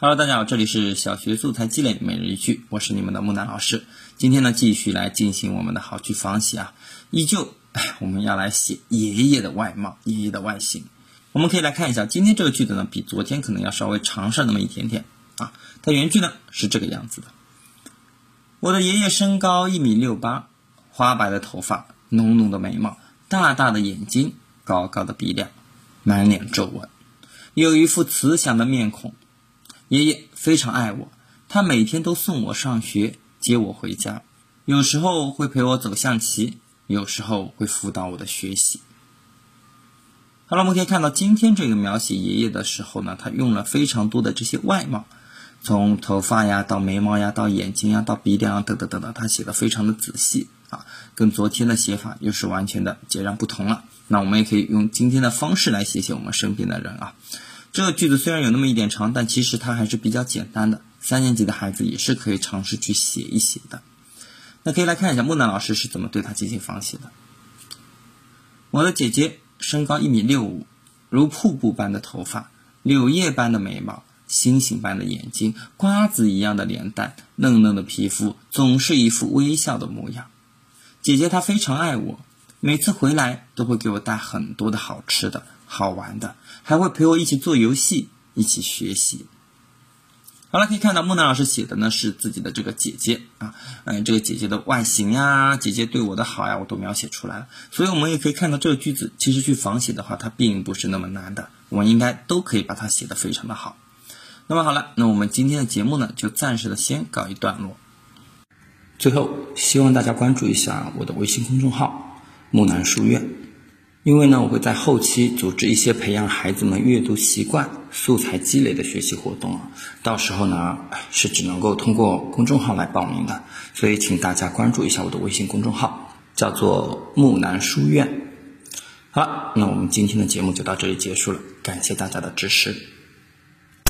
Hello，大家好，这里是小学素材积累每日一句，我是你们的木南老师。今天呢，继续来进行我们的好句仿写啊，依旧，哎，我们要来写爷爷的外貌，爷爷的外形。我们可以来看一下，今天这个句子呢，比昨天可能要稍微长上那么一点点啊。它原句呢是这个样子的：我的爷爷身高一米六八，花白的头发，浓浓的眉毛，大大的眼睛，高高的鼻梁，满脸皱纹，有一副慈祥的面孔。爷爷非常爱我，他每天都送我上学，接我回家，有时候会陪我走象棋，有时候会辅导我的学习。好了，我们可以看到今天这个描写爷爷的时候呢，他用了非常多的这些外貌，从头发呀到眉毛呀到眼睛呀到鼻梁啊等等等等，他写的非常的仔细啊，跟昨天的写法又是完全的截然不同了。那我们也可以用今天的方式来写写我们身边的人啊。这个句子虽然有那么一点长，但其实它还是比较简单的。三年级的孩子也是可以尝试去写一写的。那可以来看一下木南老师是怎么对他进行仿写的。我的姐姐身高一米六五，如瀑布般的头发，柳叶般的眉毛，星星般的眼睛，瓜子一样的脸蛋，嫩嫩的皮肤，总是一副微笑的模样。姐姐她非常爱我，每次回来都会给我带很多的好吃的。好玩的，还会陪我一起做游戏，一起学习。好了，可以看到木南老师写的呢是自己的这个姐姐啊，嗯，这个姐姐的外形呀，姐姐对我的好呀，我都描写出来了。所以我们也可以看到这个句子，其实去仿写的话，它并不是那么难的，我们应该都可以把它写得非常的好。那么好了，那我们今天的节目呢，就暂时的先告一段落。最后，希望大家关注一下我的微信公众号“木兰书院”。因为呢，我会在后期组织一些培养孩子们阅读习惯、素材积累的学习活动啊，到时候呢是只能够通过公众号来报名的，所以请大家关注一下我的微信公众号，叫做木兰书院。好了，那我们今天的节目就到这里结束了，感谢大家的支持。